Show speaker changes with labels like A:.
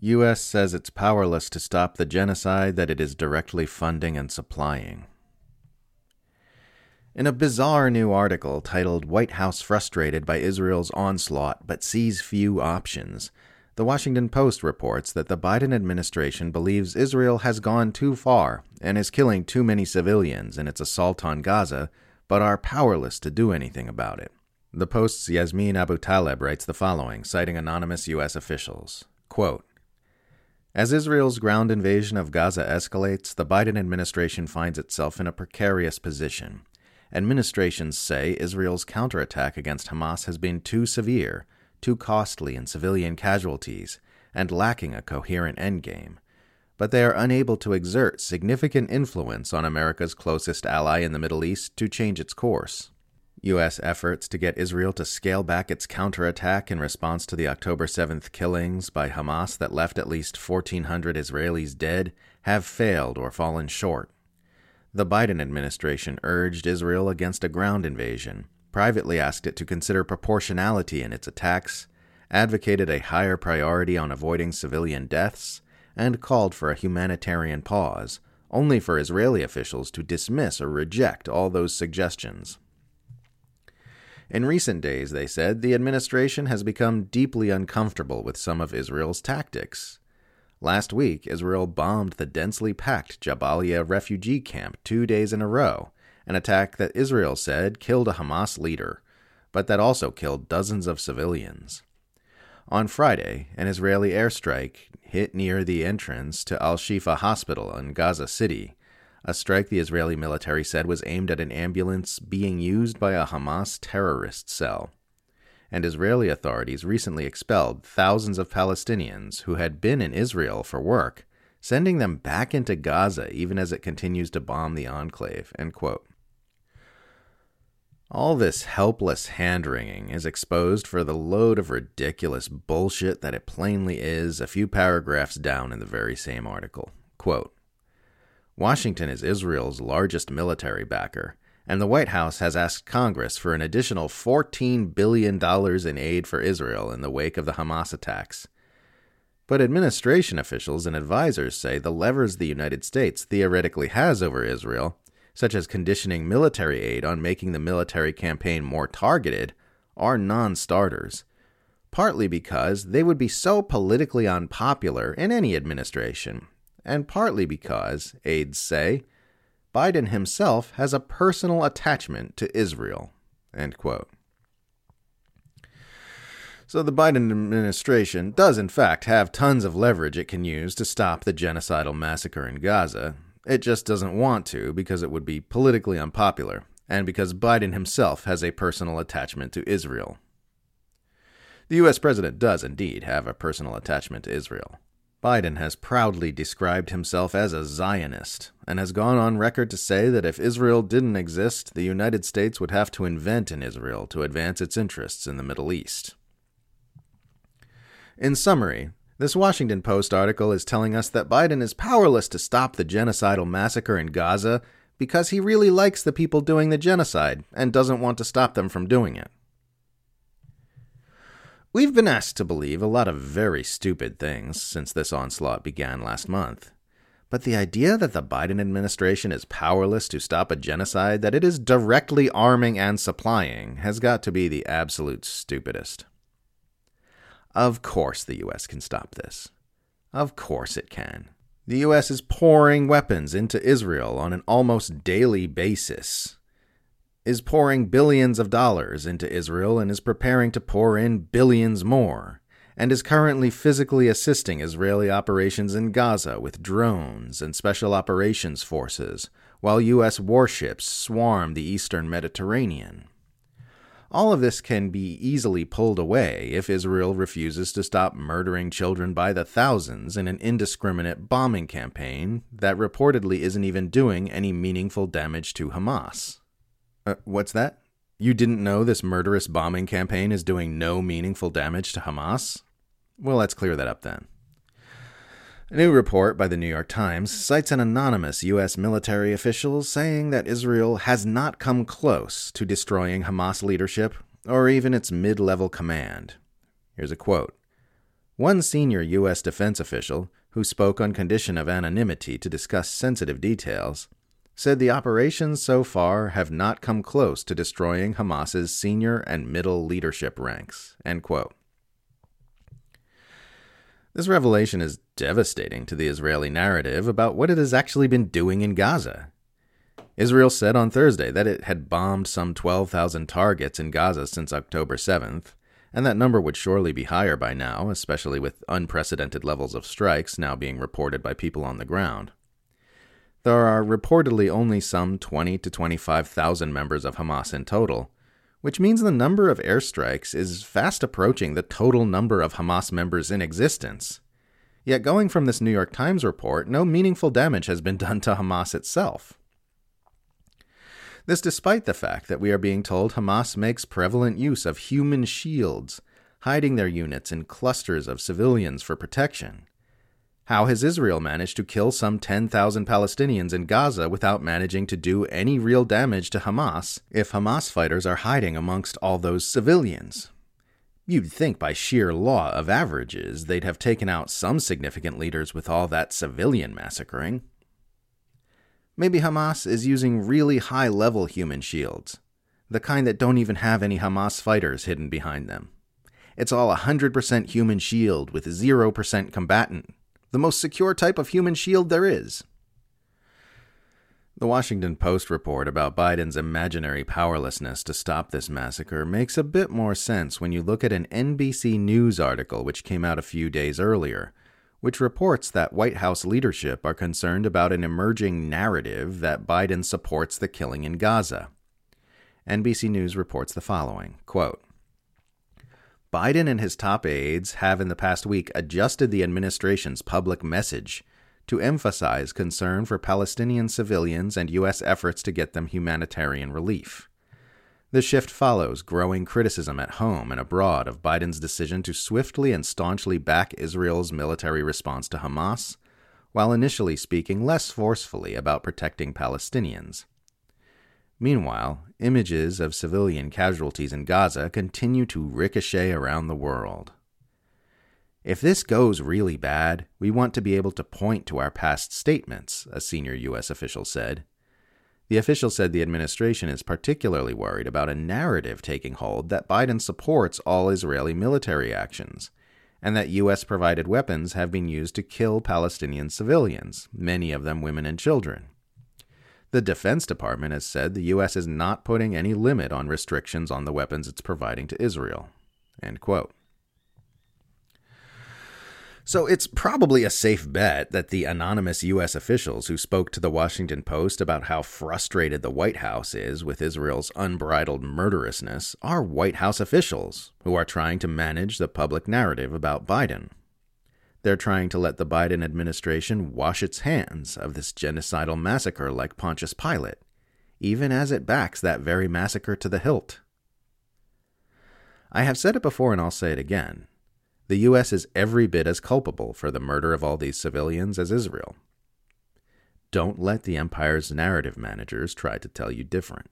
A: U.S. says it's powerless to stop the genocide that it is directly funding and supplying. In a bizarre new article titled White House Frustrated by Israel's Onslaught but Sees Few Options, the Washington Post reports that the Biden administration believes Israel has gone too far and is killing too many civilians in its assault on Gaza, but are powerless to do anything about it. The Post's Yasmin Abutaleb writes the following, citing anonymous U.S. officials Quote, As Israel's ground invasion of Gaza escalates, the Biden administration finds itself in a precarious position. Administrations say Israel's counterattack against Hamas has been too severe, too costly in civilian casualties, and lacking a coherent endgame. But they are unable to exert significant influence on America's closest ally in the Middle East to change its course. U.S. efforts to get Israel to scale back its counterattack in response to the October 7th killings by Hamas that left at least 1,400 Israelis dead have failed or fallen short. The Biden administration urged Israel against a ground invasion, privately asked it to consider proportionality in its attacks, advocated a higher priority on avoiding civilian deaths, and called for a humanitarian pause, only for Israeli officials to dismiss or reject all those suggestions. In recent days, they said, the administration has become deeply uncomfortable with some of Israel's tactics. Last week, Israel bombed the densely packed Jabalia refugee camp two days in a row, an attack that Israel said killed a Hamas leader, but that also killed dozens of civilians. On Friday, an Israeli airstrike hit near the entrance to Al Shifa Hospital in Gaza City, a strike the Israeli military said was aimed at an ambulance being used by a Hamas terrorist cell and Israeli authorities recently expelled thousands of Palestinians who had been in Israel for work, sending them back into Gaza even as it continues to bomb the enclave. All this helpless hand wringing is exposed for the load of ridiculous bullshit that it plainly is a few paragraphs down in the very same article. Quote, Washington is Israel's largest military backer and the White House has asked Congress for an additional $14 billion in aid for Israel in the wake of the Hamas attacks. But administration officials and advisors say the levers the United States theoretically has over Israel, such as conditioning military aid on making the military campaign more targeted, are non starters. Partly because they would be so politically unpopular in any administration, and partly because, aides say, Biden himself has a personal attachment to Israel. So the Biden administration does, in fact, have tons of leverage it can use to stop the genocidal massacre in Gaza. It just doesn't want to because it would be politically unpopular, and because Biden himself has a personal attachment to Israel. The US president does indeed have a personal attachment to Israel. Biden has proudly described himself as a Zionist and has gone on record to say that if Israel didn't exist, the United States would have to invent an Israel to advance its interests in the Middle East. In summary, this Washington Post article is telling us that Biden is powerless to stop the genocidal massacre in Gaza because he really likes the people doing the genocide and doesn't want to stop them from doing it. We've been asked to believe a lot of very stupid things since this onslaught began last month. But the idea that the Biden administration is powerless to stop a genocide that it is directly arming and supplying has got to be the absolute stupidest. Of course, the U.S. can stop this. Of course, it can. The U.S. is pouring weapons into Israel on an almost daily basis is pouring billions of dollars into Israel and is preparing to pour in billions more, and is currently physically assisting Israeli operations in Gaza with drones and special operations forces, while U.S. warships swarm the eastern Mediterranean. All of this can be easily pulled away if Israel refuses to stop murdering children by the thousands in an indiscriminate bombing campaign that reportedly isn't even doing any meaningful damage to Hamas. Uh, what's that? You didn't know this murderous bombing campaign is doing no meaningful damage to Hamas? Well, let's clear that up then. A new report by the New York Times cites an anonymous U.S. military official saying that Israel has not come close to destroying Hamas leadership or even its mid level command. Here's a quote One senior U.S. defense official, who spoke on condition of anonymity to discuss sensitive details, said the operations so far have not come close to destroying Hamas's senior and middle leadership ranks. This revelation is devastating to the Israeli narrative about what it has actually been doing in Gaza. Israel said on Thursday that it had bombed some 12,000 targets in Gaza since October 7th, and that number would surely be higher by now, especially with unprecedented levels of strikes now being reported by people on the ground. There are reportedly only some 20 to 25,000 members of Hamas in total, which means the number of airstrikes is fast approaching the total number of Hamas members in existence. Yet, going from this New York Times report, no meaningful damage has been done to Hamas itself. This despite the fact that we are being told Hamas makes prevalent use of human shields, hiding their units in clusters of civilians for protection. How has Israel managed to kill some 10,000 Palestinians in Gaza without managing to do any real damage to Hamas if Hamas fighters are hiding amongst all those civilians? You'd think by sheer law of averages they'd have taken out some significant leaders with all that civilian massacring. Maybe Hamas is using really high level human shields, the kind that don't even have any Hamas fighters hidden behind them. It's all 100% human shield with 0% combatant the most secure type of human shield there is. The Washington Post report about Biden's imaginary powerlessness to stop this massacre makes a bit more sense when you look at an NBC News article which came out a few days earlier, which reports that White House leadership are concerned about an emerging narrative that Biden supports the killing in Gaza. NBC News reports the following quote, Biden and his top aides have in the past week adjusted the administration's public message to emphasize concern for Palestinian civilians and U.S. efforts to get them humanitarian relief. The shift follows growing criticism at home and abroad of Biden's decision to swiftly and staunchly back Israel's military response to Hamas, while initially speaking less forcefully about protecting Palestinians. Meanwhile, images of civilian casualties in Gaza continue to ricochet around the world. If this goes really bad, we want to be able to point to our past statements, a senior U.S. official said. The official said the administration is particularly worried about a narrative taking hold that Biden supports all Israeli military actions, and that U.S. provided weapons have been used to kill Palestinian civilians, many of them women and children. The Defense Department has said the U.S. is not putting any limit on restrictions on the weapons it's providing to Israel. So it's probably a safe bet that the anonymous U.S. officials who spoke to the Washington Post about how frustrated the White House is with Israel's unbridled murderousness are White House officials who are trying to manage the public narrative about Biden. They're trying to let the Biden administration wash its hands of this genocidal massacre like Pontius Pilate, even as it backs that very massacre to the hilt. I have said it before and I'll say it again. The U.S. is every bit as culpable for the murder of all these civilians as Israel. Don't let the Empire's narrative managers try to tell you different.